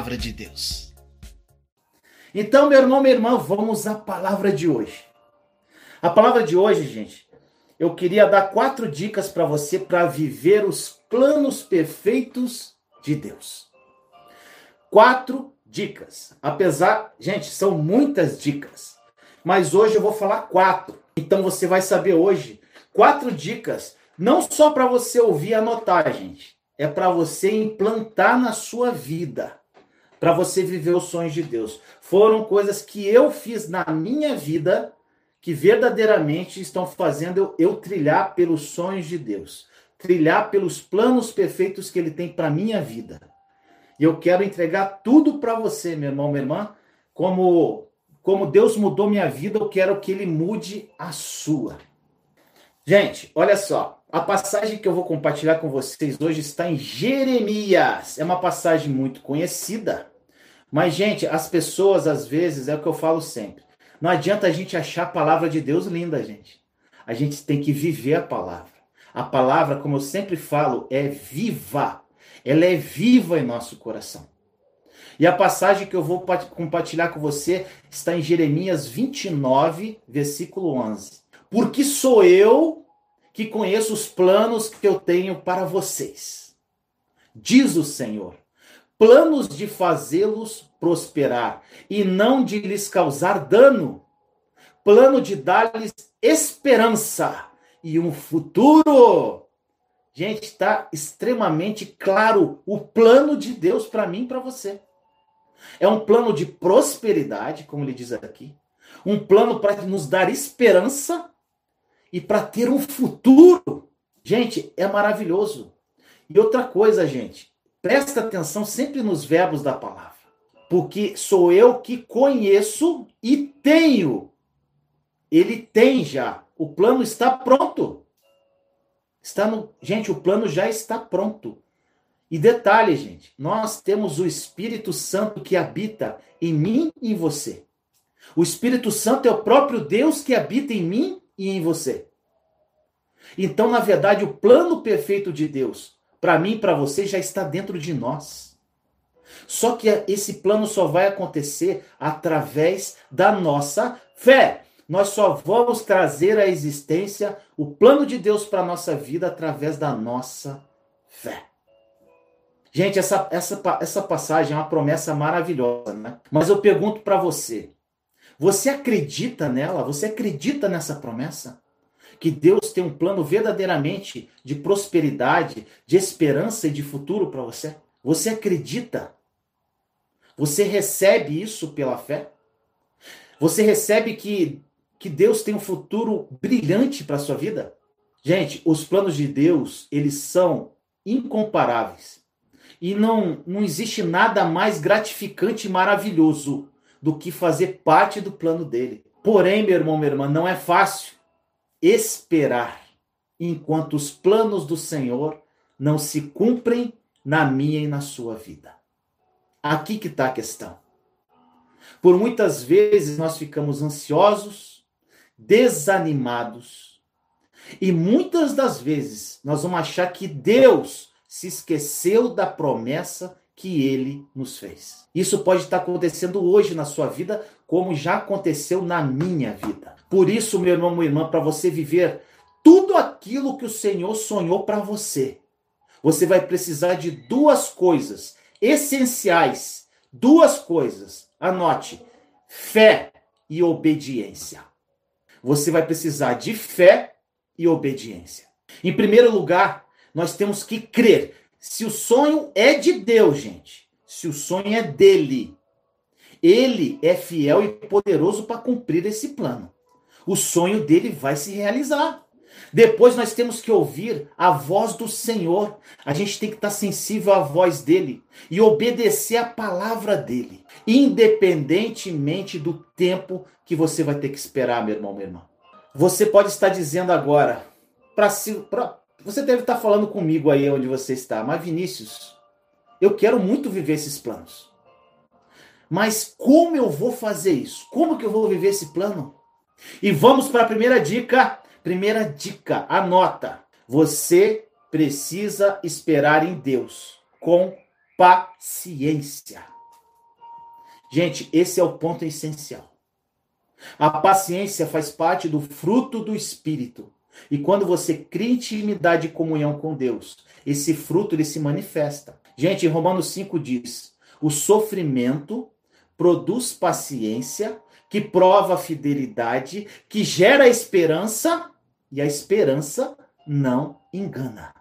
palavra de Deus. Então, meu irmão, minha irmã, vamos à palavra de hoje. A palavra de hoje, gente, eu queria dar quatro dicas para você para viver os planos perfeitos de Deus. Quatro dicas. Apesar, gente, são muitas dicas, mas hoje eu vou falar quatro. Então você vai saber hoje quatro dicas, não só para você ouvir e anotar, gente, é para você implantar na sua vida, para você viver os sonhos de Deus. Foram coisas que eu fiz na minha vida que verdadeiramente estão fazendo eu, eu trilhar pelos sonhos de Deus, trilhar pelos planos perfeitos que Ele tem para minha vida. E eu quero entregar tudo para você, meu irmão, minha irmã, como como Deus mudou minha vida, eu quero que Ele mude a sua. Gente, olha só, a passagem que eu vou compartilhar com vocês hoje está em Jeremias. É uma passagem muito conhecida, mas gente, as pessoas às vezes é o que eu falo sempre não adianta a gente achar a palavra de Deus linda, gente. A gente tem que viver a palavra. A palavra, como eu sempre falo, é viva. Ela é viva em nosso coração. E a passagem que eu vou compartilhar com você está em Jeremias 29, versículo 11. Porque sou eu que conheço os planos que eu tenho para vocês. Diz o Senhor: planos de fazê-los prosperar e não de lhes causar dano, plano de dar-lhes esperança e um futuro. Gente, está extremamente claro o plano de Deus para mim e para você. É um plano de prosperidade, como ele diz aqui, um plano para nos dar esperança e para ter um futuro. Gente, é maravilhoso. E outra coisa, gente, Presta atenção sempre nos verbos da palavra. Porque sou eu que conheço e tenho. Ele tem já. O plano está pronto. Está no, gente, o plano já está pronto. E detalhe, gente, nós temos o Espírito Santo que habita em mim e em você. O Espírito Santo é o próprio Deus que habita em mim e em você. Então, na verdade, o plano perfeito de Deus para mim e para você já está dentro de nós. Só que esse plano só vai acontecer através da nossa fé. Nós só vamos trazer à existência o plano de Deus para a nossa vida através da nossa fé. Gente, essa, essa, essa passagem é uma promessa maravilhosa, né? Mas eu pergunto para você: você acredita nela? Você acredita nessa promessa? Que Deus tem um plano verdadeiramente de prosperidade, de esperança e de futuro para você? Você acredita? Você recebe isso pela fé? Você recebe que, que Deus tem um futuro brilhante para a sua vida? Gente, os planos de Deus, eles são incomparáveis. E não, não existe nada mais gratificante e maravilhoso do que fazer parte do plano dele. Porém, meu irmão, minha irmã, não é fácil esperar enquanto os planos do Senhor não se cumprem na minha e na sua vida. Aqui que está a questão. Por muitas vezes nós ficamos ansiosos, desanimados, e muitas das vezes nós vamos achar que Deus se esqueceu da promessa que ele nos fez. Isso pode estar acontecendo hoje na sua vida, como já aconteceu na minha vida. Por isso, meu irmão, minha irmã, para você viver tudo aquilo que o Senhor sonhou para você, você vai precisar de duas coisas essenciais. Duas coisas. Anote: fé e obediência. Você vai precisar de fé e obediência. Em primeiro lugar, nós temos que crer se o sonho é de Deus, gente, se o sonho é dele, ele é fiel e poderoso para cumprir esse plano. O sonho dele vai se realizar. Depois nós temos que ouvir a voz do Senhor. A gente tem que estar sensível à voz dele e obedecer a palavra dele, independentemente do tempo que você vai ter que esperar, meu irmão, minha irmã. Você pode estar dizendo agora, para você deve estar falando comigo aí onde você está, mas Vinícius, eu quero muito viver esses planos. Mas como eu vou fazer isso? Como que eu vou viver esse plano? E vamos para a primeira dica. Primeira dica, anota. Você precisa esperar em Deus com paciência. Gente, esse é o ponto essencial. A paciência faz parte do fruto do Espírito. E quando você cria intimidade e comunhão com Deus, esse fruto ele se manifesta. Gente, em Romanos 5 diz: o sofrimento produz paciência, que prova a fidelidade, que gera esperança, e a esperança não engana.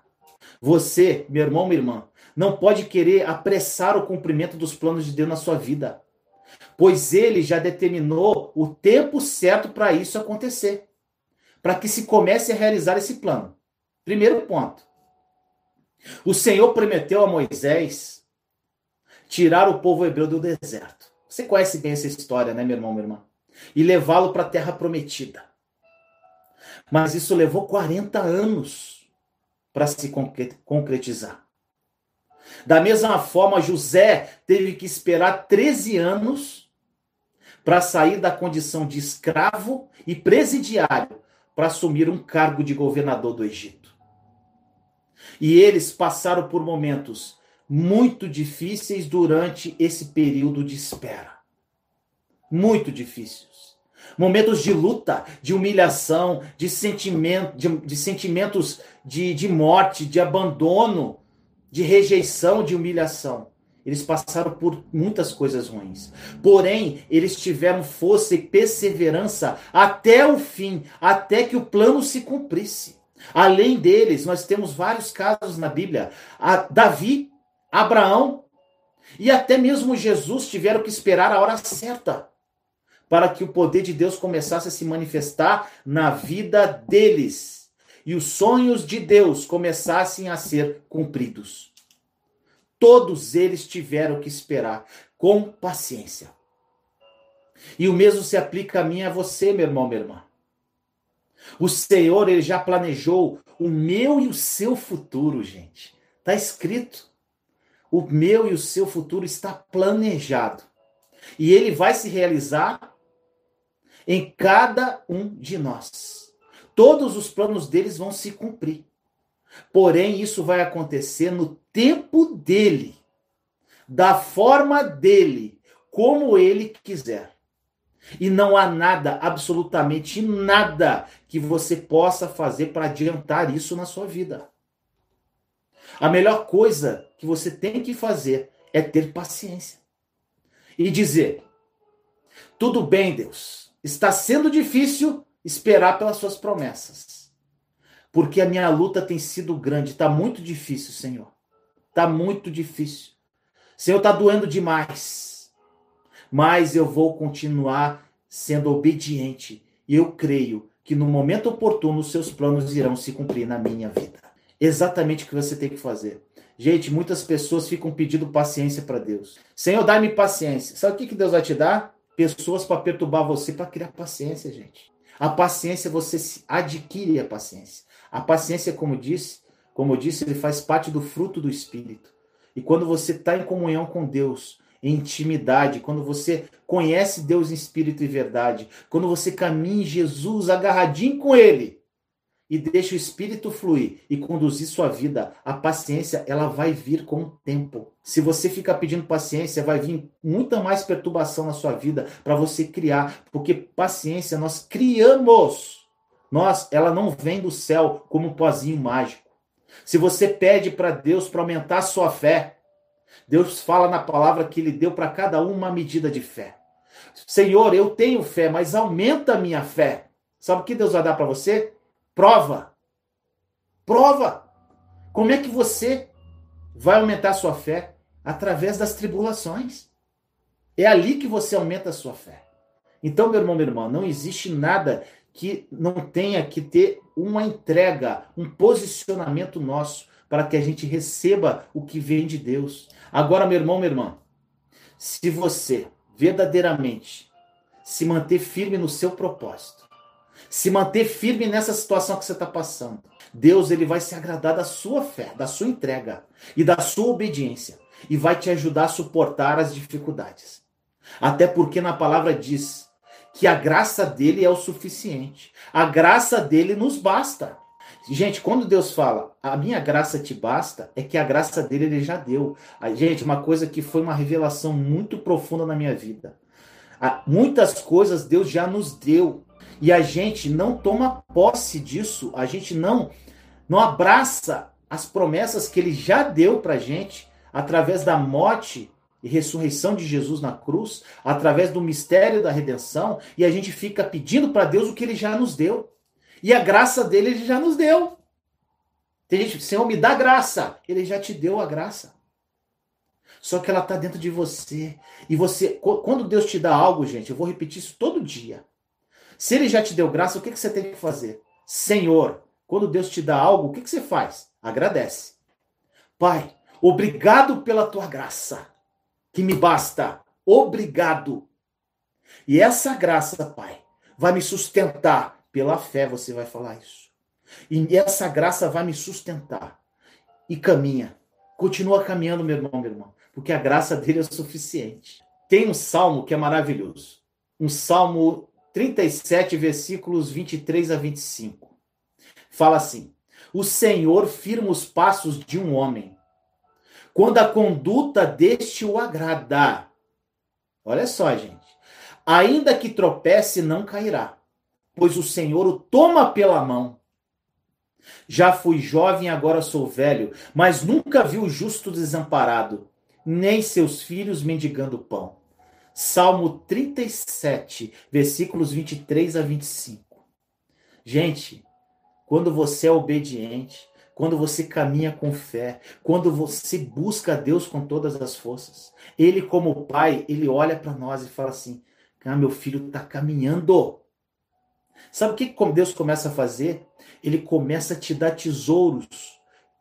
Você, meu irmão, minha irmã, não pode querer apressar o cumprimento dos planos de Deus na sua vida, pois ele já determinou o tempo certo para isso acontecer, para que se comece a realizar esse plano. Primeiro ponto. O Senhor prometeu a Moisés tirar o povo hebreu do deserto. Você conhece bem essa história, né, meu irmão, minha irmã? E levá-lo para a terra prometida. Mas isso levou 40 anos para se concretizar. Da mesma forma, José teve que esperar 13 anos para sair da condição de escravo e presidiário para assumir um cargo de governador do Egito. E eles passaram por momentos muito difíceis durante esse período de espera. Muito difíceis. Momentos de luta, de humilhação, de, sentimento, de, de sentimentos de, de morte, de abandono, de rejeição, de humilhação. Eles passaram por muitas coisas ruins. Porém, eles tiveram força e perseverança até o fim, até que o plano se cumprisse. Além deles, nós temos vários casos na Bíblia. A Davi, Abraão e até mesmo Jesus tiveram que esperar a hora certa para que o poder de Deus começasse a se manifestar na vida deles e os sonhos de Deus começassem a ser cumpridos. Todos eles tiveram que esperar com paciência. E o mesmo se aplica a mim e a você, meu irmão, minha irmã. O Senhor, ele já planejou o meu e o seu futuro, gente. Está escrito. O meu e o seu futuro está planejado. E ele vai se realizar em cada um de nós todos os planos deles vão se cumprir. Porém, isso vai acontecer no tempo dele, da forma dele, como ele quiser. E não há nada, absolutamente nada, que você possa fazer para adiantar isso na sua vida. A melhor coisa que você tem que fazer é ter paciência e dizer: tudo bem, Deus, está sendo difícil, esperar pelas suas promessas. Porque a minha luta tem sido grande, está muito difícil, Senhor. Está muito difícil. Senhor, está doendo demais. Mas eu vou continuar sendo obediente. E eu creio que no momento oportuno os seus planos irão se cumprir na minha vida. Exatamente o que você tem que fazer. Gente, muitas pessoas ficam pedindo paciência para Deus. Senhor, dá-me paciência. Sabe o que Deus vai te dar? Pessoas para perturbar você, para criar paciência, gente. A paciência, você adquire a paciência. A paciência, como disse, como eu disse, ele faz parte do fruto do Espírito. E quando você está em comunhão com Deus, em intimidade, quando você conhece Deus em espírito e verdade, quando você caminha em Jesus agarradinho com Ele, e deixa o espírito fluir e conduzir sua vida, a paciência ela vai vir com o tempo. Se você ficar pedindo paciência, vai vir muita mais perturbação na sua vida para você criar, porque paciência nós criamos. Nós, ela não vem do céu como um pozinho mágico. Se você pede para Deus para aumentar a sua fé, Deus fala na palavra que ele deu para cada um uma medida de fé. Senhor, eu tenho fé, mas aumenta a minha fé. Sabe o que Deus vai dar para você? Prova. Prova. Como é que você vai aumentar a sua fé? Através das tribulações. É ali que você aumenta a sua fé. Então, meu irmão, minha irmã, não existe nada que não tenha que ter uma entrega, um posicionamento nosso para que a gente receba o que vem de Deus. Agora, meu irmão, minha irmã, se você verdadeiramente se manter firme no seu propósito, se manter firme nessa situação que você está passando. Deus ele vai se agradar da sua fé, da sua entrega e da sua obediência e vai te ajudar a suportar as dificuldades. Até porque na palavra diz que a graça dele é o suficiente. A graça dele nos basta. Gente, quando Deus fala, a minha graça te basta, é que a graça dele ele já deu. Gente, uma coisa que foi uma revelação muito profunda na minha vida. Muitas coisas Deus já nos deu e a gente não toma posse disso, a gente não não abraça as promessas que ele já deu para gente através da morte e ressurreição de Jesus na cruz, através do mistério da redenção, e a gente fica pedindo para Deus o que ele já nos deu. E a graça dele ele já nos deu. Tem gente, Senhor, me dá graça. Ele já te deu a graça. Só que ela está dentro de você. E você, quando Deus te dá algo, gente, eu vou repetir isso todo dia. Se ele já te deu graça, o que, que você tem que fazer? Senhor, quando Deus te dá algo, o que, que você faz? Agradece. Pai, obrigado pela tua graça, que me basta. Obrigado. E essa graça, Pai, vai me sustentar. Pela fé você vai falar isso. E essa graça vai me sustentar. E caminha. Continua caminhando, meu irmão, meu irmão porque a graça dele é suficiente. Tem um salmo que é maravilhoso. Um salmo 37, versículos 23 a 25. Fala assim: O Senhor firma os passos de um homem, quando a conduta deste o agrada. Olha só, gente. Ainda que tropece, não cairá, pois o Senhor o toma pela mão. Já fui jovem, agora sou velho, mas nunca vi o justo desamparado, nem seus filhos mendigando pão. Salmo 37, versículos 23 a 25. Gente, quando você é obediente, quando você caminha com fé, quando você busca Deus com todas as forças, Ele, como Pai, Ele olha para nós e fala assim: ah, meu filho está caminhando. Sabe o que Deus começa a fazer? Ele começa a te dar tesouros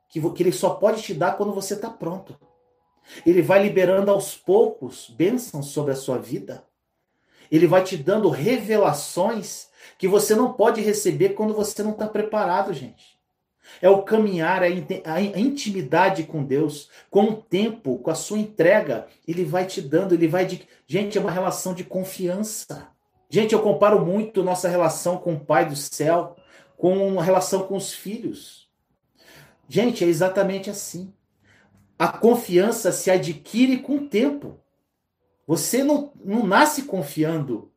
que Ele só pode te dar quando você está pronto. Ele vai liberando aos poucos bênçãos sobre a sua vida. Ele vai te dando revelações que você não pode receber quando você não está preparado, gente. É o caminhar, é a intimidade com Deus, com o tempo, com a sua entrega. Ele vai te dando, ele vai de. Gente, é uma relação de confiança. Gente, eu comparo muito nossa relação com o Pai do céu com a relação com os filhos. Gente, é exatamente assim. A confiança se adquire com o tempo. Você não, não nasce confiando.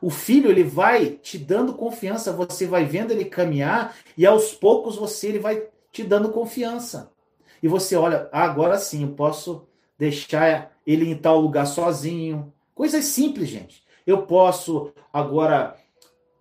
O filho ele vai te dando confiança, você vai vendo ele caminhar e aos poucos você ele vai te dando confiança. E você olha, ah, agora sim, eu posso deixar ele em tal lugar sozinho. Coisas simples, gente. Eu posso agora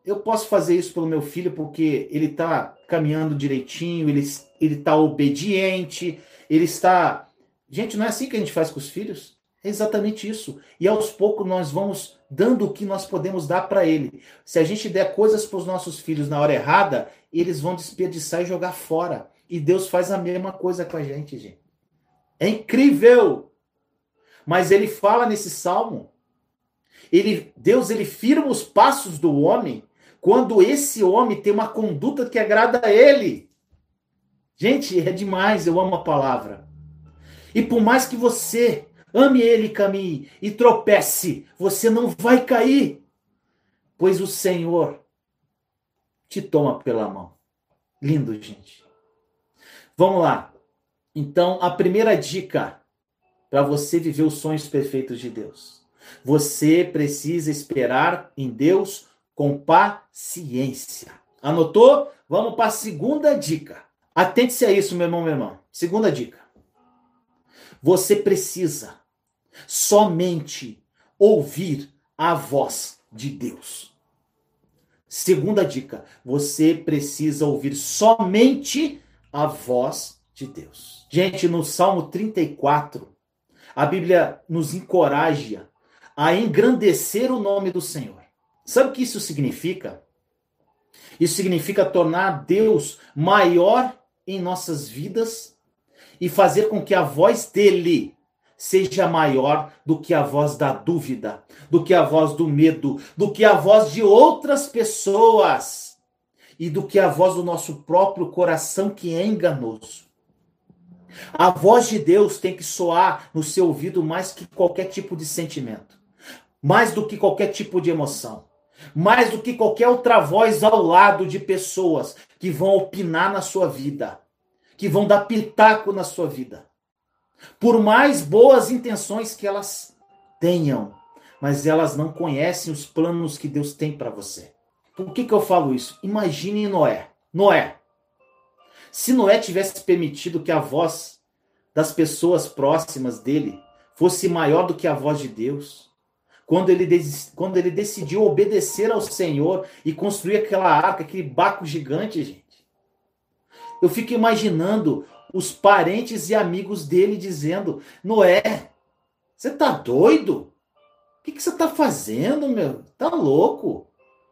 eu posso fazer isso pelo meu filho porque ele está caminhando direitinho, ele está obediente, ele está. Gente, não é assim que a gente faz com os filhos? É exatamente isso. E aos poucos nós vamos dando o que nós podemos dar para ele. Se a gente der coisas para os nossos filhos na hora errada, eles vão desperdiçar e jogar fora. E Deus faz a mesma coisa com a gente, gente. É incrível. Mas ele fala nesse salmo, ele, Deus ele firma os passos do homem quando esse homem tem uma conduta que agrada a ele. Gente, é demais, eu amo a palavra. E por mais que você ame ele, caminhe e tropece, você não vai cair, pois o Senhor te toma pela mão. Lindo, gente. Vamos lá. Então, a primeira dica para você viver os sonhos perfeitos de Deus. Você precisa esperar em Deus com paciência. Anotou? Vamos para a segunda dica. Atente-se a isso, meu irmão, meu irmão. Segunda dica. Você precisa somente ouvir a voz de Deus. Segunda dica. Você precisa ouvir somente a voz de Deus. Gente, no Salmo 34, a Bíblia nos encoraja a engrandecer o nome do Senhor. Sabe o que isso significa? Isso significa tornar Deus maior em nossas vidas e fazer com que a voz dele seja maior do que a voz da dúvida, do que a voz do medo, do que a voz de outras pessoas e do que a voz do nosso próprio coração que é enganoso. A voz de Deus tem que soar no seu ouvido mais que qualquer tipo de sentimento, mais do que qualquer tipo de emoção. Mais do que qualquer outra voz ao lado de pessoas que vão opinar na sua vida, que vão dar pitaco na sua vida. Por mais boas intenções que elas tenham, mas elas não conhecem os planos que Deus tem para você. Por que, que eu falo isso? Imagine Noé. Noé. Se Noé tivesse permitido que a voz das pessoas próximas dele fosse maior do que a voz de Deus, quando ele, quando ele decidiu obedecer ao Senhor e construir aquela arca, aquele baco gigante, gente. Eu fico imaginando os parentes e amigos dele dizendo: Noé, você tá doido? O que, que você tá fazendo, meu? Tá louco?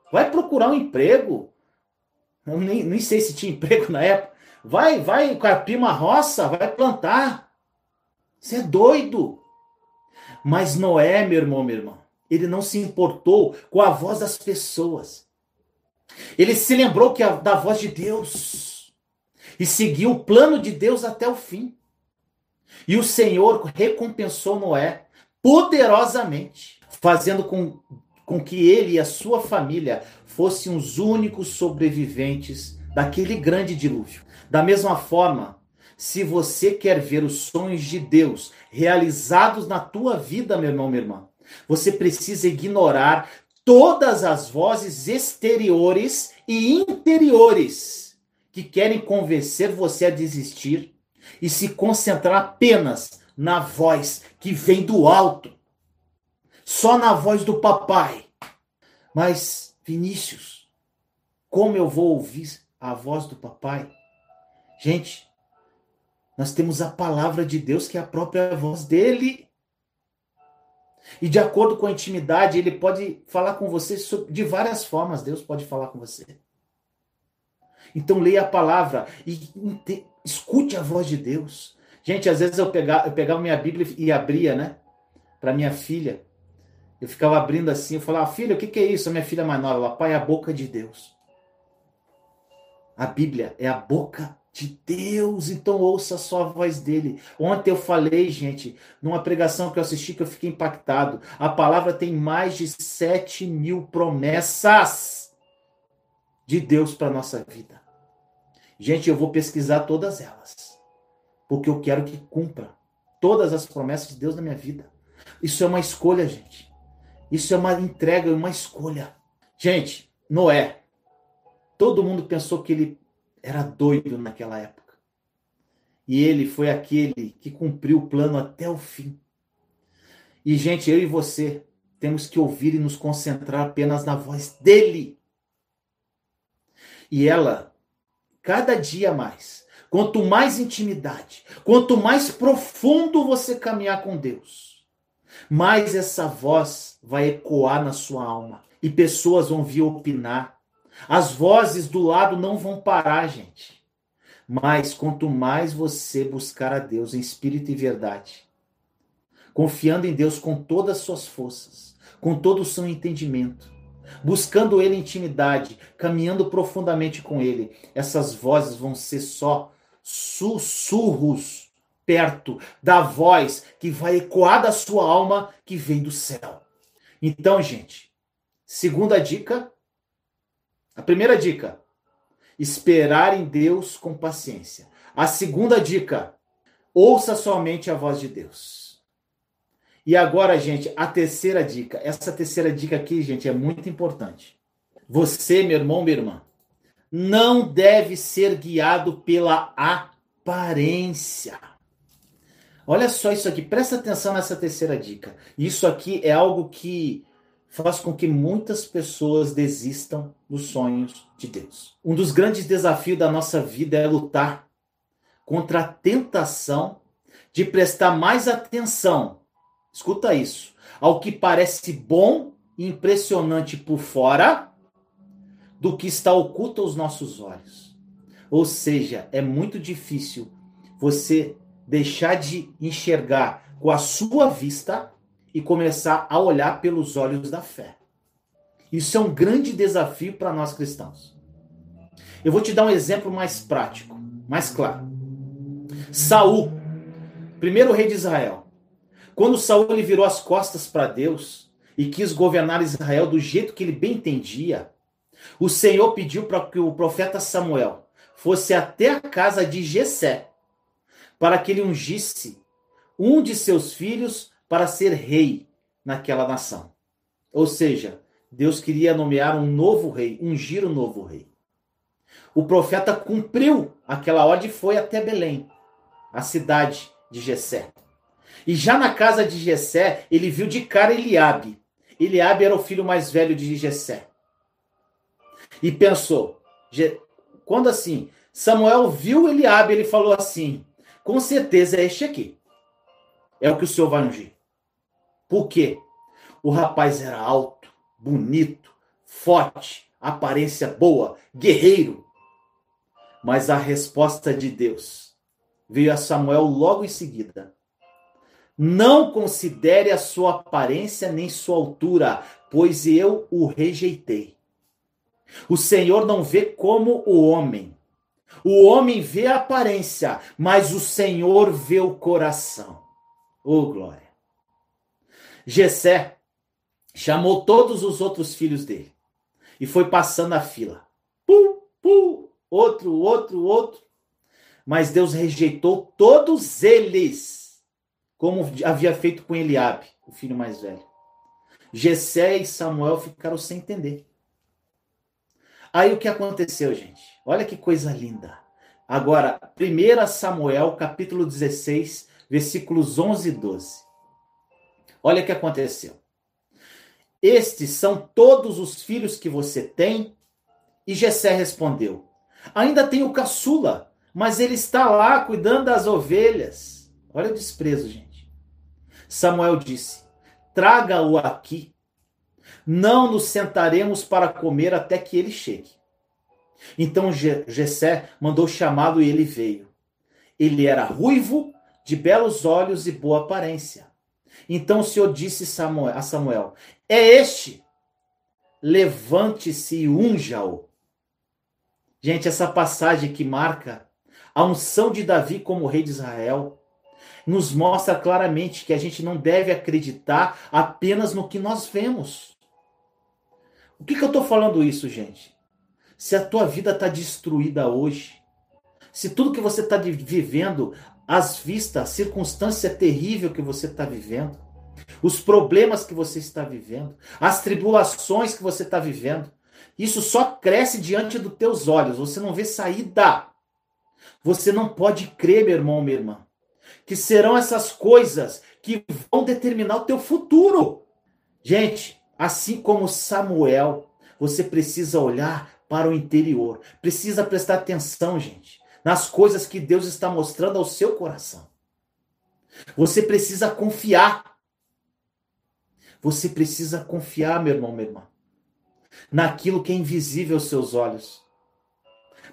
Vai procurar um emprego. Eu nem, nem sei se tinha emprego na época. Vai, vai carpir uma roça, vai plantar. Você é doido. Mas Noé, meu irmão, meu irmão, ele não se importou com a voz das pessoas. Ele se lembrou que a, da voz de Deus e seguiu o plano de Deus até o fim. E o Senhor recompensou Noé poderosamente, fazendo com, com que ele e a sua família fossem os únicos sobreviventes daquele grande dilúvio. Da mesma forma, se você quer ver os sonhos de Deus realizados na tua vida, meu irmão, minha irmã, você precisa ignorar todas as vozes exteriores e interiores que querem convencer você a desistir e se concentrar apenas na voz que vem do alto. Só na voz do papai. Mas, Vinícius, como eu vou ouvir a voz do papai? Gente, nós temos a palavra de Deus que é a própria voz dele. E de acordo com a intimidade, ele pode falar com você de várias formas. Deus pode falar com você. Então leia a palavra e escute a voz de Deus. Gente, às vezes eu pegava, eu pegava minha Bíblia e abria, né? Para minha filha. Eu ficava abrindo assim, eu falava, filha, o que, que é isso? A minha filha mais nova, ela, pai, é a boca de Deus. A Bíblia é a boca de Deus, então ouça só a voz dele. Ontem eu falei, gente, numa pregação que eu assisti que eu fiquei impactado. A palavra tem mais de sete mil promessas de Deus para nossa vida. Gente, eu vou pesquisar todas elas, porque eu quero que cumpra todas as promessas de Deus na minha vida. Isso é uma escolha, gente. Isso é uma entrega, uma escolha. Gente, Noé, todo mundo pensou que ele era doido naquela época. E ele foi aquele que cumpriu o plano até o fim. E, gente, eu e você temos que ouvir e nos concentrar apenas na voz dele. E ela, cada dia mais, quanto mais intimidade, quanto mais profundo você caminhar com Deus, mais essa voz vai ecoar na sua alma. E pessoas vão vir opinar, as vozes do lado não vão parar, gente. Mas quanto mais você buscar a Deus em espírito e verdade, confiando em Deus com todas as suas forças, com todo o seu entendimento, buscando Ele em intimidade, caminhando profundamente com Ele, essas vozes vão ser só sussurros perto da voz que vai ecoar da sua alma que vem do céu. Então, gente, segunda dica, a primeira dica: esperar em Deus com paciência. A segunda dica: ouça somente a voz de Deus. E agora, gente, a terceira dica. Essa terceira dica aqui, gente, é muito importante. Você, meu irmão, minha irmã, não deve ser guiado pela aparência. Olha só isso aqui, presta atenção nessa terceira dica. Isso aqui é algo que faz com que muitas pessoas desistam dos sonhos de Deus. Um dos grandes desafios da nossa vida é lutar contra a tentação de prestar mais atenção, escuta isso, ao que parece bom e impressionante por fora do que está oculto aos nossos olhos. Ou seja, é muito difícil você deixar de enxergar com a sua vista e começar a olhar pelos olhos da fé. Isso é um grande desafio para nós cristãos. Eu vou te dar um exemplo mais prático, mais claro. Saul, primeiro rei de Israel. Quando Saul ele virou as costas para Deus e quis governar Israel do jeito que ele bem entendia, o Senhor pediu para que o profeta Samuel fosse até a casa de Jessé, para que ele ungisse um de seus filhos para ser rei naquela nação. Ou seja, Deus queria nomear um novo rei, ungir um novo rei. O profeta cumpriu aquela ordem e foi até Belém, a cidade de Jessé. E já na casa de Jessé, ele viu de cara Eliabe. Eliabe era o filho mais velho de Jessé. E pensou, quando assim, Samuel viu Eliabe, ele falou assim: com certeza é este aqui. É o que o Senhor vai ungir. Por quê? O rapaz era alto, bonito, forte, aparência boa, guerreiro. Mas a resposta de Deus veio a Samuel logo em seguida. Não considere a sua aparência nem sua altura, pois eu o rejeitei. O Senhor não vê como o homem. O homem vê a aparência, mas o Senhor vê o coração. Oh, glória. Jessé chamou todos os outros filhos dele e foi passando a fila. Pum, pum, outro, outro, outro. Mas Deus rejeitou todos eles, como havia feito com Eliabe, o filho mais velho. Jessé e Samuel ficaram sem entender. Aí o que aconteceu, gente? Olha que coisa linda. Agora, 1 Samuel, capítulo 16, versículos 11 e 12. Olha o que aconteceu. Estes são todos os filhos que você tem? E Jessé respondeu: Ainda tenho caçula, mas ele está lá cuidando das ovelhas. Olha o desprezo, gente. Samuel disse: Traga-o aqui não nos sentaremos para comer até que ele chegue. Então Jessé mandou chamá-lo e ele veio. Ele era ruivo, de belos olhos e boa aparência. Então o Senhor disse a Samuel: É este. Levante-se e unja-o. Gente, essa passagem que marca a unção de Davi como rei de Israel nos mostra claramente que a gente não deve acreditar apenas no que nós vemos. O que, que eu estou falando isso, gente? Se a tua vida está destruída hoje, se tudo que você está vivendo, as vistas, a circunstância terrível que você está vivendo, os problemas que você está vivendo, as tribulações que você está vivendo, isso só cresce diante dos teus olhos, você não vê saída. Você não pode crer, meu irmão, minha irmã, que serão essas coisas que vão determinar o teu futuro. Gente, Assim como Samuel, você precisa olhar para o interior. Precisa prestar atenção, gente, nas coisas que Deus está mostrando ao seu coração. Você precisa confiar. Você precisa confiar, meu irmão, minha irmã, naquilo que é invisível aos seus olhos,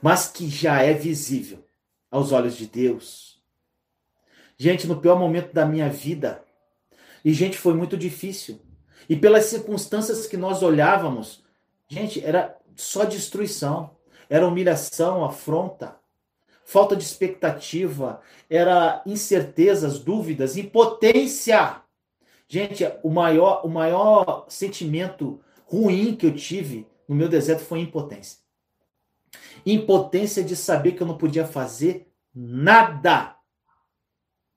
mas que já é visível aos olhos de Deus. Gente, no pior momento da minha vida, e gente, foi muito difícil. E pelas circunstâncias que nós olhávamos, gente, era só destruição, era humilhação, afronta, falta de expectativa, era incertezas, dúvidas, impotência. Gente, o maior, o maior sentimento ruim que eu tive no meu deserto foi impotência. Impotência de saber que eu não podia fazer nada.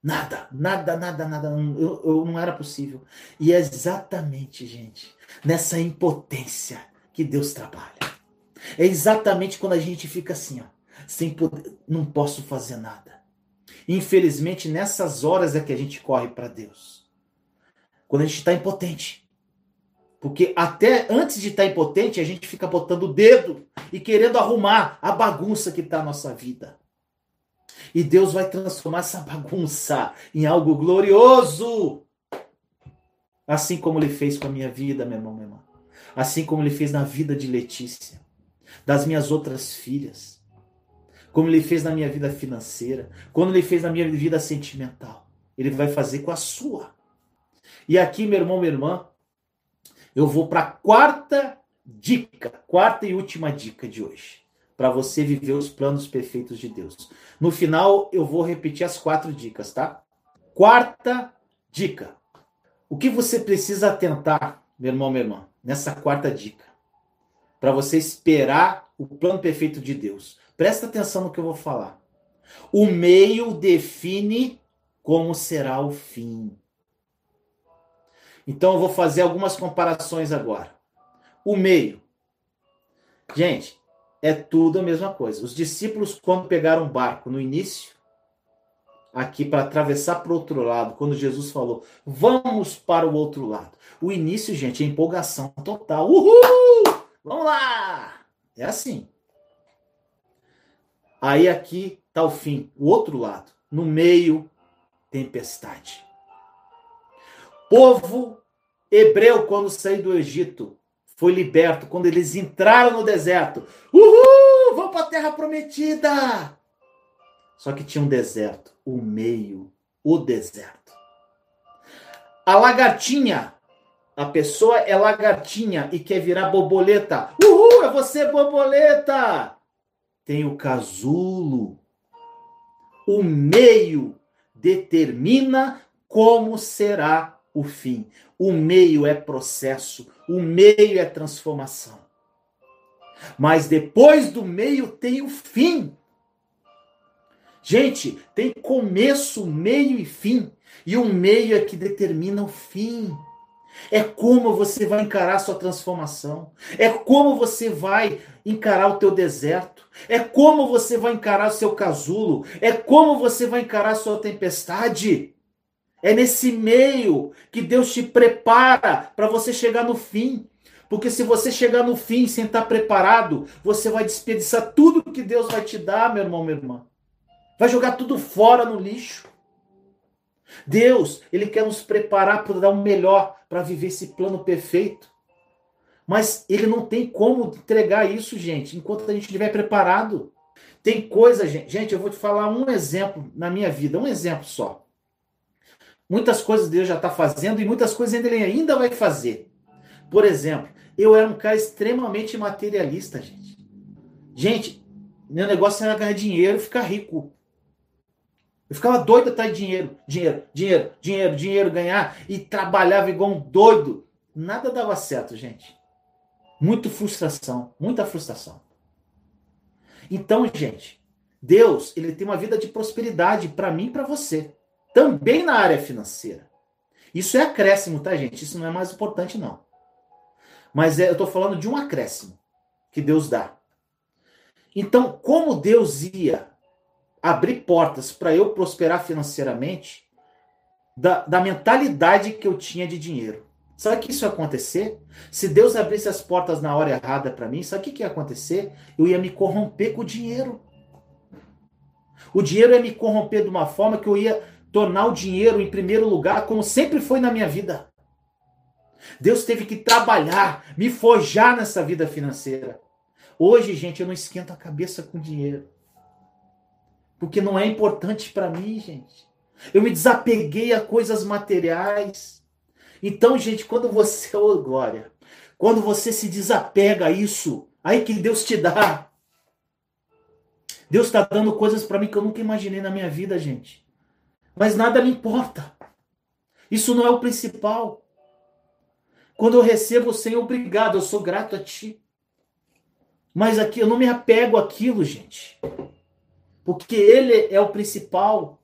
Nada, nada, nada, nada. Eu, eu, não era possível. E é exatamente, gente, nessa impotência que Deus trabalha. É exatamente quando a gente fica assim, ó, sem poder, não posso fazer nada. Infelizmente, nessas horas é que a gente corre para Deus. Quando a gente está impotente. Porque até antes de estar tá impotente, a gente fica botando o dedo e querendo arrumar a bagunça que está a nossa vida. E Deus vai transformar essa bagunça em algo glorioso. Assim como ele fez com a minha vida, meu irmão, minha irmã. Assim como ele fez na vida de Letícia, das minhas outras filhas. Como ele fez na minha vida financeira, como ele fez na minha vida sentimental. Ele vai fazer com a sua. E aqui, meu irmão, minha irmã, eu vou para a quarta dica, quarta e última dica de hoje para você viver os planos perfeitos de Deus. No final, eu vou repetir as quatro dicas, tá? Quarta dica: o que você precisa atentar meu irmão, minha irmã, nessa quarta dica, para você esperar o plano perfeito de Deus. Presta atenção no que eu vou falar. O meio define como será o fim. Então eu vou fazer algumas comparações agora. O meio. Gente, é tudo a mesma coisa. Os discípulos, quando pegaram um barco no início, aqui para atravessar para o outro lado, quando Jesus falou, vamos para o outro lado. O início, gente, é empolgação total. Uhul! Vamos lá! É assim. Aí aqui está o fim, o outro lado. No meio, tempestade. Povo hebreu, quando saiu do Egito, foi liberto quando eles entraram no deserto. Uhul! Vão para a terra prometida! Só que tinha um deserto, o meio, o deserto. A lagartinha, a pessoa é lagartinha e quer virar borboleta. Uhul! É você, borboleta! Tem o casulo. O meio determina como será o fim. O meio é processo, o meio é transformação. Mas depois do meio tem o fim. Gente, tem começo, meio e fim. E o meio é que determina o fim. É como você vai encarar a sua transformação. É como você vai encarar o teu deserto. É como você vai encarar o seu casulo. É como você vai encarar a sua tempestade. É nesse meio que Deus te prepara para você chegar no fim. Porque se você chegar no fim sem estar preparado, você vai desperdiçar tudo que Deus vai te dar, meu irmão, minha irmã. Vai jogar tudo fora no lixo. Deus, ele quer nos preparar para dar o melhor, para viver esse plano perfeito. Mas ele não tem como entregar isso, gente, enquanto a gente estiver preparado. Tem coisa, gente, gente, eu vou te falar um exemplo na minha vida, um exemplo só. Muitas coisas Deus já está fazendo e muitas coisas ele ainda vai fazer. Por exemplo, eu era um cara extremamente materialista, gente. Gente, meu negócio era ganhar dinheiro e ficar rico. Eu ficava doido atrás de dinheiro, dinheiro, dinheiro, dinheiro, dinheiro, ganhar e trabalhava igual um doido. Nada dava certo, gente. Muita frustração, muita frustração. Então, gente, Deus, ele tem uma vida de prosperidade para mim e para você também na área financeira. Isso é acréscimo, tá, gente? Isso não é mais importante, não. Mas é, eu estou falando de um acréscimo que Deus dá. Então, como Deus ia abrir portas para eu prosperar financeiramente, da, da mentalidade que eu tinha de dinheiro. Sabe que isso ia acontecer? Se Deus abrisse as portas na hora errada para mim, sabe o que, que ia acontecer? Eu ia me corromper com o dinheiro. O dinheiro ia me corromper de uma forma que eu ia tornar o dinheiro em primeiro lugar, como sempre foi na minha vida. Deus teve que trabalhar, me forjar nessa vida financeira. Hoje, gente, eu não esquento a cabeça com dinheiro. Porque não é importante para mim, gente. Eu me desapeguei a coisas materiais. Então, gente, quando você, ô oh, glória, quando você se desapega a isso, aí que Deus te dá. Deus está dando coisas para mim que eu nunca imaginei na minha vida, gente. Mas nada me importa. Isso não é o principal. Quando eu recebo, Senhor, obrigado, eu sou grato a Ti. Mas aqui eu não me apego àquilo, gente. Porque Ele é o principal.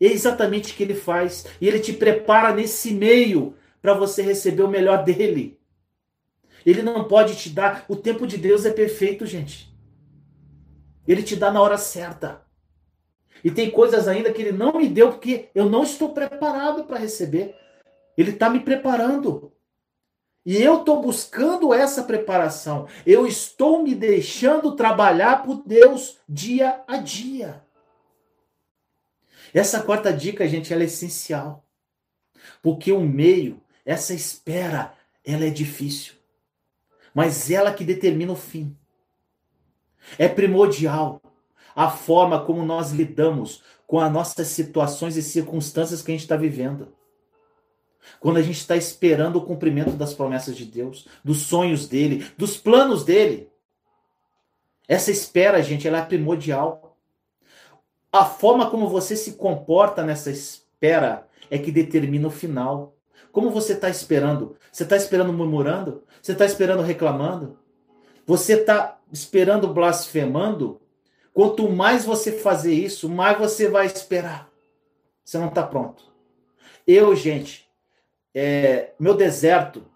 É exatamente o que Ele faz. E Ele te prepara nesse meio para você receber o melhor dele. Ele não pode te dar. O tempo de Deus é perfeito, gente. Ele te dá na hora certa. E tem coisas ainda que ele não me deu porque eu não estou preparado para receber. Ele está me preparando. E eu estou buscando essa preparação. Eu estou me deixando trabalhar por Deus dia a dia. Essa quarta dica, gente, ela é essencial. Porque o meio, essa espera, ela é difícil. Mas ela que determina o fim. É primordial a forma como nós lidamos com as nossas situações e circunstâncias que a gente está vivendo. Quando a gente está esperando o cumprimento das promessas de Deus, dos sonhos dele, dos planos dele. Essa espera, gente, ela é primordial. A forma como você se comporta nessa espera é que determina o final. Como você está esperando? Você está esperando murmurando? Você está esperando reclamando? Você está esperando blasfemando? Quanto mais você fazer isso, mais você vai esperar. Você não está pronto. Eu, gente, é, meu deserto,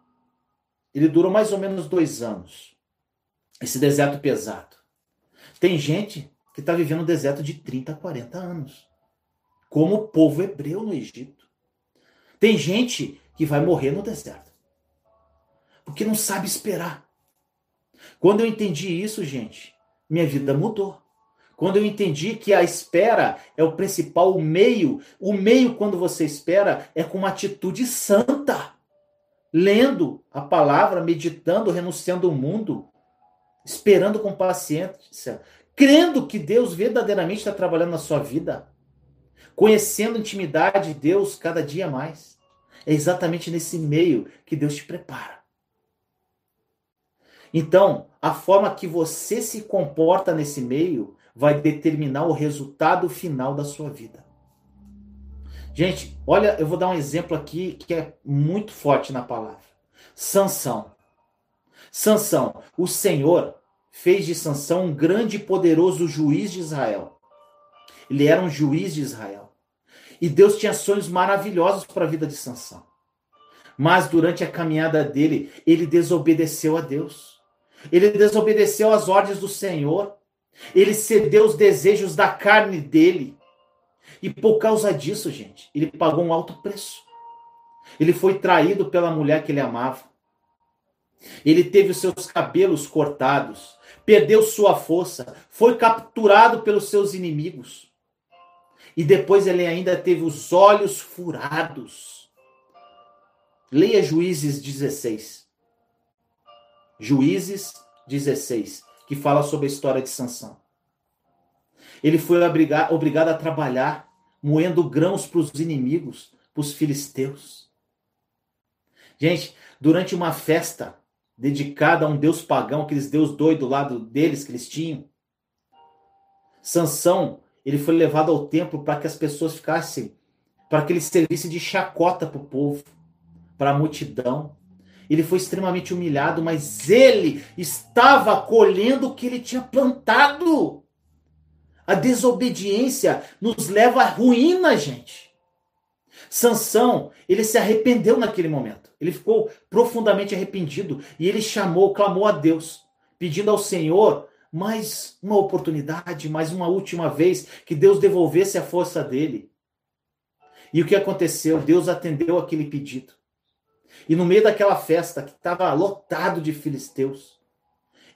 ele durou mais ou menos dois anos. Esse deserto pesado. Tem gente que está vivendo um deserto de 30, 40 anos. Como o povo hebreu no Egito. Tem gente que vai morrer no deserto. Porque não sabe esperar. Quando eu entendi isso, gente, minha vida mudou. Quando eu entendi que a espera é o principal meio, o meio quando você espera é com uma atitude santa. Lendo a palavra, meditando, renunciando ao mundo, esperando com paciência, crendo que Deus verdadeiramente está trabalhando na sua vida, conhecendo a intimidade de Deus cada dia mais. É exatamente nesse meio que Deus te prepara. Então, a forma que você se comporta nesse meio vai determinar o resultado final da sua vida. Gente, olha, eu vou dar um exemplo aqui que é muito forte na palavra. Sansão. Sansão, o Senhor fez de Sansão um grande e poderoso juiz de Israel. Ele era um juiz de Israel. E Deus tinha sonhos maravilhosos para a vida de Sansão. Mas durante a caminhada dele, ele desobedeceu a Deus. Ele desobedeceu às ordens do Senhor. Ele cedeu os desejos da carne dele. E por causa disso, gente, ele pagou um alto preço. Ele foi traído pela mulher que ele amava. Ele teve os seus cabelos cortados, perdeu sua força, foi capturado pelos seus inimigos. E depois ele ainda teve os olhos furados. Leia Juízes 16. Juízes 16 que fala sobre a história de Sansão. Ele foi obrigado a trabalhar moendo grãos para os inimigos, para os filisteus. Gente, durante uma festa dedicada a um deus pagão, aqueles deus doido do lado deles que eles tinham, Sansão, ele foi levado ao templo para que as pessoas ficassem, para que ele servisse de chacota para o povo, para a multidão. Ele foi extremamente humilhado, mas ele estava colhendo o que ele tinha plantado. A desobediência nos leva à ruína, gente. Sansão, ele se arrependeu naquele momento. Ele ficou profundamente arrependido e ele chamou, clamou a Deus, pedindo ao Senhor mais uma oportunidade, mais uma última vez que Deus devolvesse a força dele. E o que aconteceu? Deus atendeu aquele pedido. E no meio daquela festa que estava lotado de filisteus,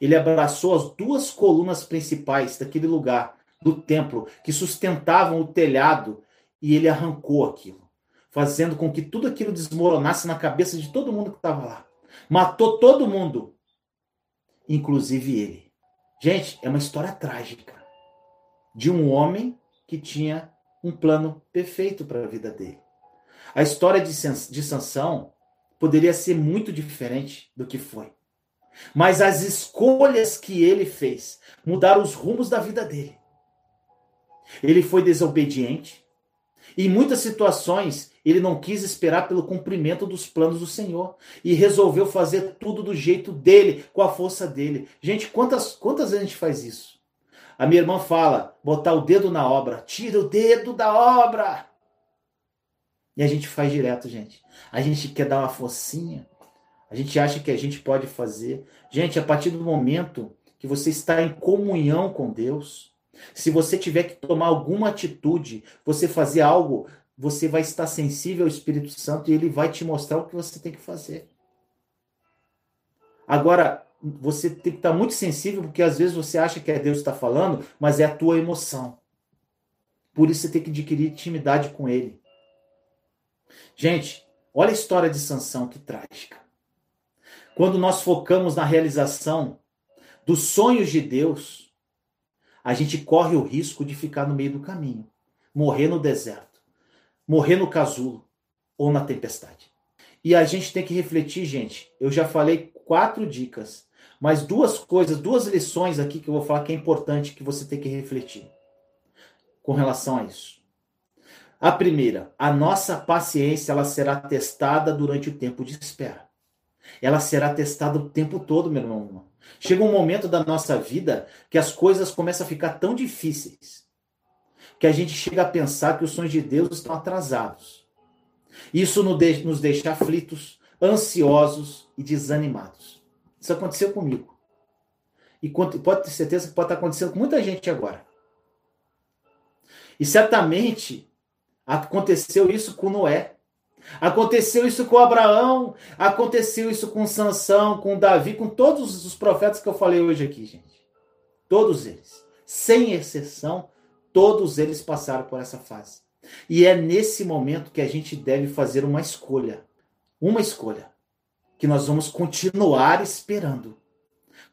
ele abraçou as duas colunas principais daquele lugar, do templo, que sustentavam o telhado, e ele arrancou aquilo, fazendo com que tudo aquilo desmoronasse na cabeça de todo mundo que estava lá. Matou todo mundo, inclusive ele. Gente, é uma história trágica de um homem que tinha um plano perfeito para a vida dele. A história de, de Sansão poderia ser muito diferente do que foi. Mas as escolhas que ele fez mudaram os rumos da vida dele. Ele foi desobediente. Em muitas situações, ele não quis esperar pelo cumprimento dos planos do Senhor e resolveu fazer tudo do jeito dele, com a força dele. Gente, quantas, quantas vezes a gente faz isso? A minha irmã fala: botar o dedo na obra, tira o dedo da obra. E a gente faz direto, gente. A gente quer dar uma focinha. A gente acha que a gente pode fazer. Gente, a partir do momento que você está em comunhão com Deus, se você tiver que tomar alguma atitude, você fazer algo, você vai estar sensível ao Espírito Santo e ele vai te mostrar o que você tem que fazer. Agora, você tem que estar muito sensível, porque às vezes você acha que é Deus que está falando, mas é a tua emoção. Por isso você tem que adquirir intimidade com ele. Gente, olha a história de Sansão, que trágica. Quando nós focamos na realização dos sonhos de Deus, a gente corre o risco de ficar no meio do caminho, morrer no deserto, morrer no casulo ou na tempestade. E a gente tem que refletir, gente. Eu já falei quatro dicas, mas duas coisas, duas lições aqui que eu vou falar que é importante que você tem que refletir com relação a isso. A primeira, a nossa paciência ela será testada durante o tempo de espera. Ela será testada o tempo todo, meu irmão. Chega um momento da nossa vida que as coisas começam a ficar tão difíceis que a gente chega a pensar que os sonhos de Deus estão atrasados. Isso nos deixa aflitos, ansiosos e desanimados. Isso aconteceu comigo. E pode ter certeza que pode estar acontecendo com muita gente agora. E certamente aconteceu isso com Noé. Aconteceu isso com Abraão, aconteceu isso com Sansão, com Davi, com todos os profetas que eu falei hoje aqui, gente. Todos eles, sem exceção, todos eles passaram por essa fase. E é nesse momento que a gente deve fazer uma escolha. Uma escolha. Que nós vamos continuar esperando,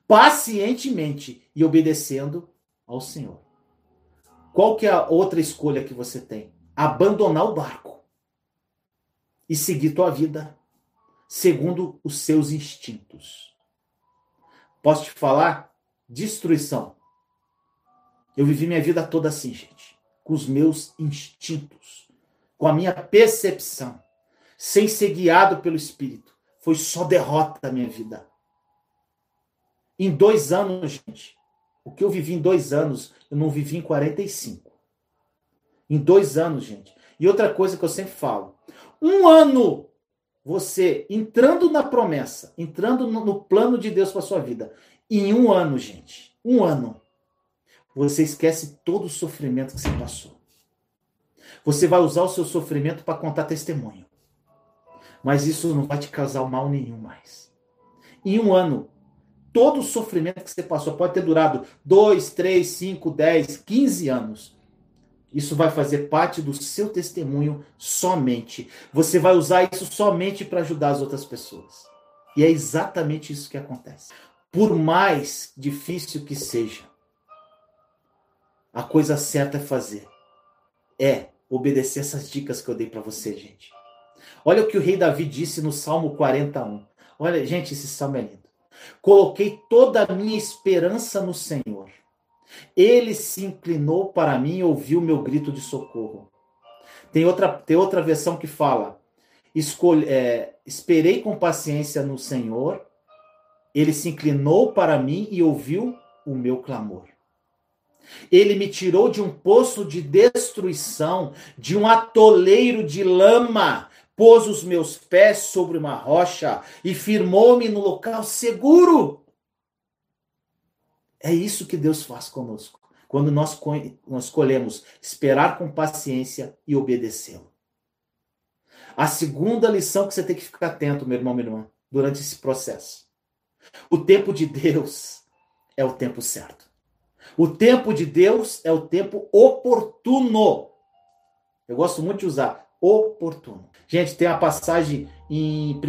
pacientemente e obedecendo ao Senhor. Qual que é a outra escolha que você tem? Abandonar o barco e seguir tua vida segundo os seus instintos. Posso te falar? Destruição. Eu vivi minha vida toda assim, gente, com os meus instintos, com a minha percepção, sem ser guiado pelo Espírito. Foi só derrota a minha vida. Em dois anos, gente, o que eu vivi em dois anos, eu não vivi em 45. Em dois anos, gente. E outra coisa que eu sempre falo: um ano você entrando na promessa, entrando no plano de Deus para sua vida, em um ano, gente, um ano, você esquece todo o sofrimento que você passou. Você vai usar o seu sofrimento para contar testemunho. Mas isso não vai te causar mal nenhum mais. Em um ano, todo o sofrimento que você passou pode ter durado 2, 3, 5, 10, 15 anos. Isso vai fazer parte do seu testemunho somente. Você vai usar isso somente para ajudar as outras pessoas. E é exatamente isso que acontece. Por mais difícil que seja, a coisa certa é fazer. É obedecer essas dicas que eu dei para você, gente. Olha o que o rei Davi disse no Salmo 41. Olha, gente, esse salmo é lindo. Coloquei toda a minha esperança no Senhor. Ele se inclinou para mim e ouviu meu grito de socorro. Tem outra, tem outra versão que fala: escolhe, é, esperei com paciência no Senhor, ele se inclinou para mim e ouviu o meu clamor. Ele me tirou de um poço de destruição, de um atoleiro de lama, pôs os meus pés sobre uma rocha e firmou-me no local seguro. É isso que Deus faz conosco, quando nós, nós escolhemos esperar com paciência e obedecê-lo. A segunda lição que você tem que ficar atento, meu irmão, minha irmã, durante esse processo. O tempo de Deus é o tempo certo. O tempo de Deus é o tempo oportuno. Eu gosto muito de usar oportuno. Gente, tem a passagem em 1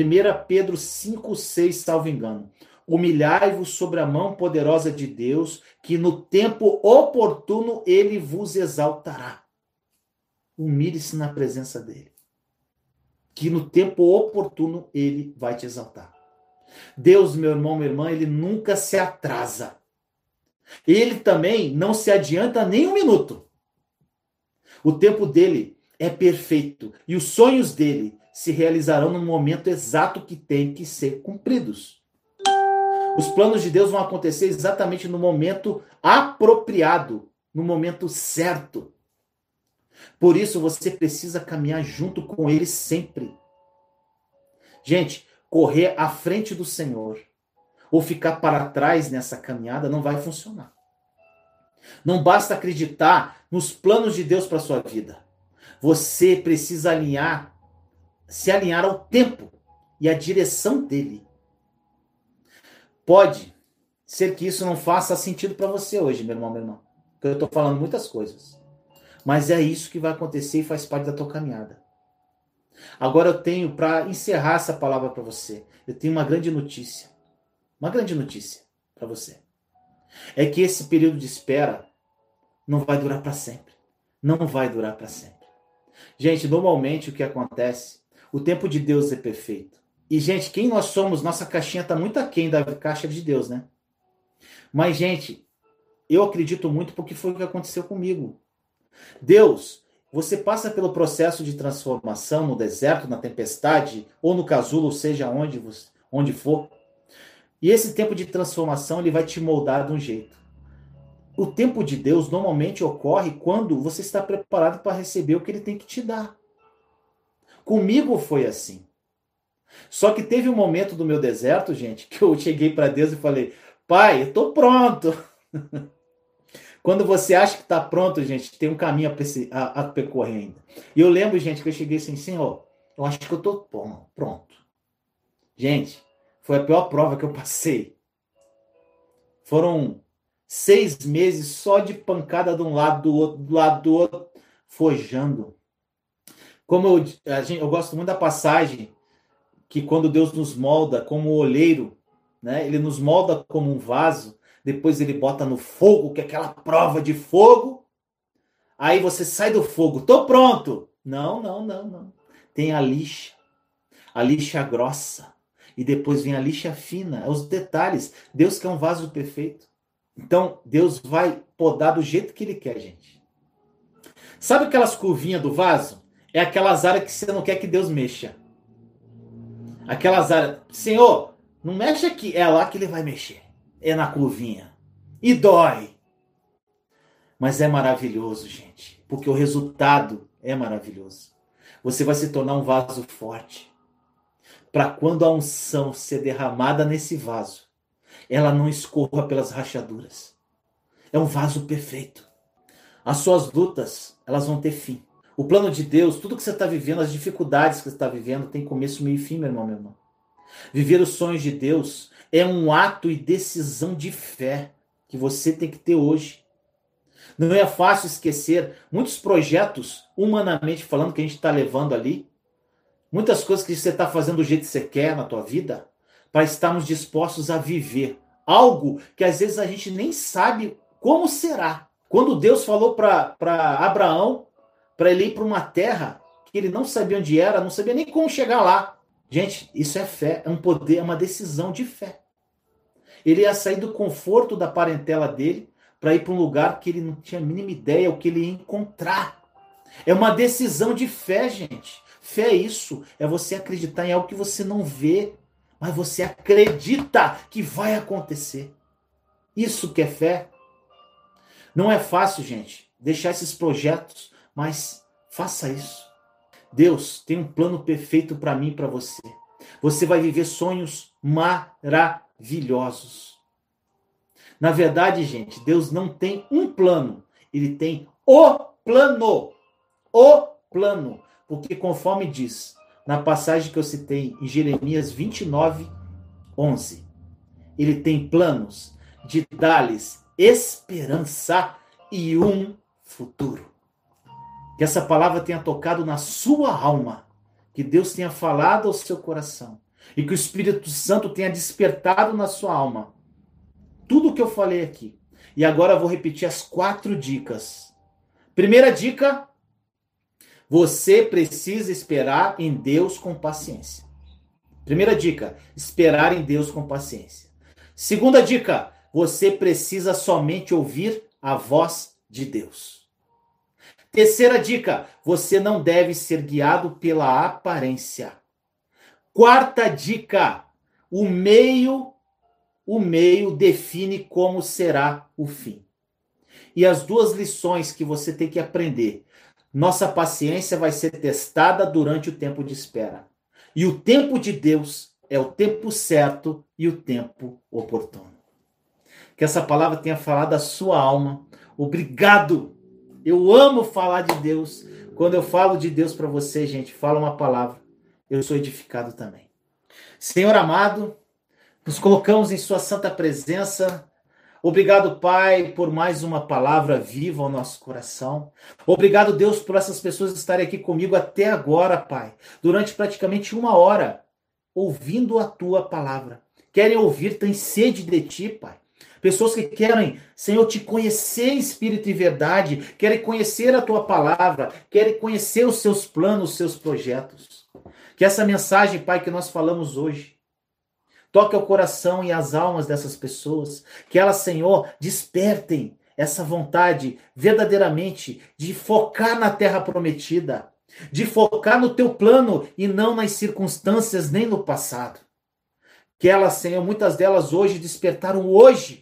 Pedro 5, 6, salvo engano. Humilhai-vos sobre a mão poderosa de Deus, que no tempo oportuno ele vos exaltará. Humilhe-se na presença dele. Que no tempo oportuno ele vai te exaltar. Deus, meu irmão, minha irmã, ele nunca se atrasa. Ele também não se adianta nem um minuto. O tempo dele é perfeito e os sonhos dele se realizarão no momento exato que tem que ser cumpridos. Os planos de Deus vão acontecer exatamente no momento apropriado, no momento certo. Por isso você precisa caminhar junto com ele sempre. Gente, correr à frente do Senhor ou ficar para trás nessa caminhada não vai funcionar. Não basta acreditar nos planos de Deus para sua vida. Você precisa alinhar, se alinhar ao tempo e à direção dele. Pode ser que isso não faça sentido para você hoje, meu irmão, meu irmão. Porque eu estou falando muitas coisas. Mas é isso que vai acontecer e faz parte da tua caminhada. Agora eu tenho, para encerrar essa palavra para você, eu tenho uma grande notícia. Uma grande notícia para você. É que esse período de espera não vai durar para sempre. Não vai durar para sempre. Gente, normalmente o que acontece, o tempo de Deus é perfeito. E, gente, quem nós somos, nossa caixinha está muito aquém da caixa de Deus, né? Mas, gente, eu acredito muito porque foi o que aconteceu comigo. Deus, você passa pelo processo de transformação no deserto, na tempestade, ou no casulo, ou seja, onde, onde for. E esse tempo de transformação ele vai te moldar de um jeito. O tempo de Deus normalmente ocorre quando você está preparado para receber o que ele tem que te dar. Comigo foi assim. Só que teve um momento do meu deserto, gente, que eu cheguei para Deus e falei: Pai, eu estou pronto. Quando você acha que está pronto, gente, tem um caminho a, a, a, percorrer ainda. E eu lembro, gente, que eu cheguei assim, Senhor, eu acho que eu estou pronto. Gente, foi a pior prova que eu passei. Foram seis meses só de pancada de um lado do outro, do lado do outro, forjando. Como eu, gente, eu gosto muito da passagem que quando Deus nos molda como oleiro, né? Ele nos molda como um vaso depois ele bota no fogo, que é aquela prova de fogo. Aí você sai do fogo, tô pronto. Não, não, não, não. Tem a lixa, a lixa grossa. E depois vem a lixa fina, é os detalhes. Deus quer um vaso perfeito. Então, Deus vai podar do jeito que ele quer, gente. Sabe aquelas curvinhas do vaso? É aquelas áreas que você não quer que Deus mexa. Aquelas áreas, Senhor, não mexe aqui, é lá que ele vai mexer é na curvinha. E dói. Mas é maravilhoso, gente, porque o resultado é maravilhoso. Você vai se tornar um vaso forte. Para quando a unção ser derramada nesse vaso, ela não escorra pelas rachaduras. É um vaso perfeito. As suas lutas, elas vão ter fim. O plano de Deus, tudo que você está vivendo, as dificuldades que você está vivendo, tem começo, meio e fim, meu irmão, meu irmão. Viver os sonhos de Deus é um ato e decisão de fé que você tem que ter hoje. Não é fácil esquecer muitos projetos, humanamente falando, que a gente está levando ali. Muitas coisas que você está fazendo do jeito que você quer na tua vida, para estarmos dispostos a viver algo que às vezes a gente nem sabe como será. Quando Deus falou para Abraão, para ele ir para uma terra que ele não sabia onde era, não sabia nem como chegar lá. Gente, isso é fé, é um poder, é uma decisão de fé. Ele ia sair do conforto da parentela dele para ir para um lugar que ele não tinha a mínima ideia o que ele ia encontrar. É uma decisão de fé, gente. Fé é isso, é você acreditar em algo que você não vê, mas você acredita que vai acontecer. Isso que é fé. Não é fácil, gente, deixar esses projetos, mas faça isso. Deus tem um plano perfeito para mim e para você. Você vai viver sonhos maravilhosos. Na verdade, gente, Deus não tem um plano, ele tem o plano. O plano. Porque, conforme diz na passagem que eu citei em Jeremias 29, 11, ele tem planos de dar-lhes esperança e um futuro. Que essa palavra tenha tocado na sua alma, que Deus tenha falado ao seu coração e que o Espírito Santo tenha despertado na sua alma tudo o que eu falei aqui. E agora eu vou repetir as quatro dicas. Primeira dica: você precisa esperar em Deus com paciência. Primeira dica: esperar em Deus com paciência. Segunda dica: você precisa somente ouvir a voz de Deus. Terceira dica: você não deve ser guiado pela aparência. Quarta dica: o meio, o meio define como será o fim. E as duas lições que você tem que aprender. Nossa paciência vai ser testada durante o tempo de espera. E o tempo de Deus é o tempo certo e o tempo oportuno. Que essa palavra tenha falado a sua alma. Obrigado. Eu amo falar de Deus. Quando eu falo de Deus para você, gente, fala uma palavra eu sou edificado também. Senhor amado, nos colocamos em Sua santa presença. Obrigado, Pai, por mais uma palavra viva ao nosso coração. Obrigado, Deus, por essas pessoas estarem aqui comigo até agora, Pai, durante praticamente uma hora, ouvindo a Tua palavra. Querem ouvir, têm sede de Ti, Pai. Pessoas que querem, Senhor, te conhecer espírito e verdade, querem conhecer a tua palavra, querem conhecer os seus planos, os seus projetos. Que essa mensagem, Pai, que nós falamos hoje, toque o coração e as almas dessas pessoas. Que elas, Senhor, despertem essa vontade verdadeiramente de focar na terra prometida, de focar no teu plano e não nas circunstâncias nem no passado. Que elas, Senhor, muitas delas hoje despertaram hoje.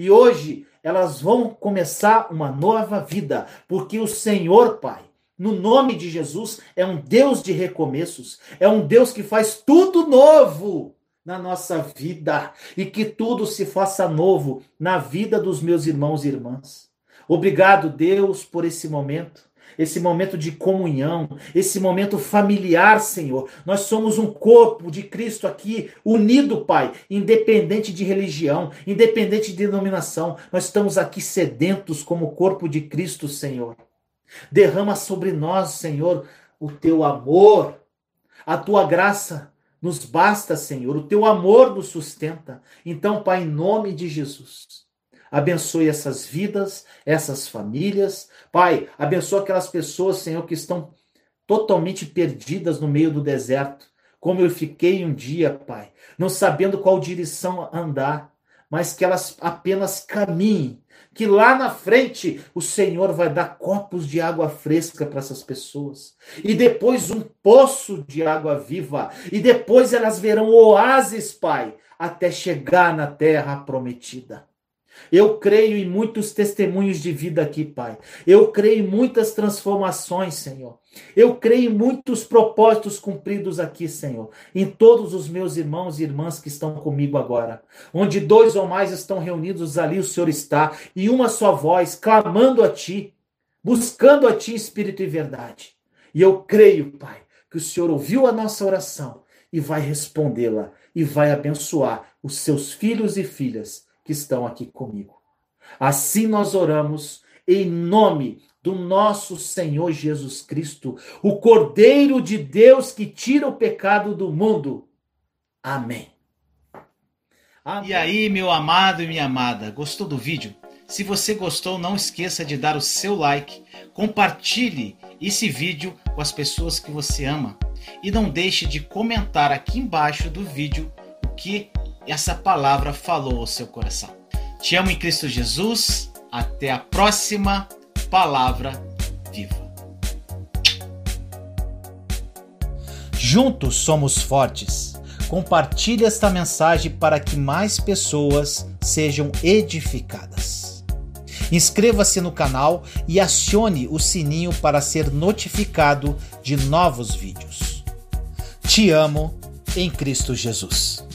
E hoje elas vão começar uma nova vida, porque o Senhor, Pai, no nome de Jesus, é um Deus de recomeços, é um Deus que faz tudo novo na nossa vida e que tudo se faça novo na vida dos meus irmãos e irmãs. Obrigado, Deus, por esse momento esse momento de comunhão, esse momento familiar, Senhor. Nós somos um corpo de Cristo aqui, unido, Pai, independente de religião, independente de denominação. Nós estamos aqui sedentos como corpo de Cristo, Senhor. Derrama sobre nós, Senhor, o teu amor, a tua graça nos basta, Senhor, o teu amor nos sustenta. Então, Pai, em nome de Jesus, abençoe essas vidas, essas famílias. Pai, abençoe aquelas pessoas, Senhor, que estão totalmente perdidas no meio do deserto, como eu fiquei um dia, Pai, não sabendo qual direção andar, mas que elas apenas caminhem que lá na frente o Senhor vai dar copos de água fresca para essas pessoas, e depois um poço de água viva, e depois elas verão oásis, Pai, até chegar na terra prometida. Eu creio em muitos testemunhos de vida aqui, Pai. Eu creio em muitas transformações, Senhor. Eu creio em muitos propósitos cumpridos aqui, Senhor. Em todos os meus irmãos e irmãs que estão comigo agora. Onde dois ou mais estão reunidos, ali o Senhor está. E uma só voz, clamando a Ti, buscando a Ti, Espírito e verdade. E eu creio, Pai, que o Senhor ouviu a nossa oração e vai respondê-la e vai abençoar os seus filhos e filhas que estão aqui comigo. Assim nós oramos em nome do nosso Senhor Jesus Cristo, o Cordeiro de Deus que tira o pecado do mundo. Amém. Amém. E aí, meu amado e minha amada, gostou do vídeo? Se você gostou, não esqueça de dar o seu like, compartilhe esse vídeo com as pessoas que você ama e não deixe de comentar aqui embaixo do vídeo o que essa palavra falou ao seu coração. Te amo em Cristo Jesus. Até a próxima palavra viva. Juntos somos fortes. Compartilhe esta mensagem para que mais pessoas sejam edificadas. Inscreva-se no canal e acione o sininho para ser notificado de novos vídeos. Te amo em Cristo Jesus.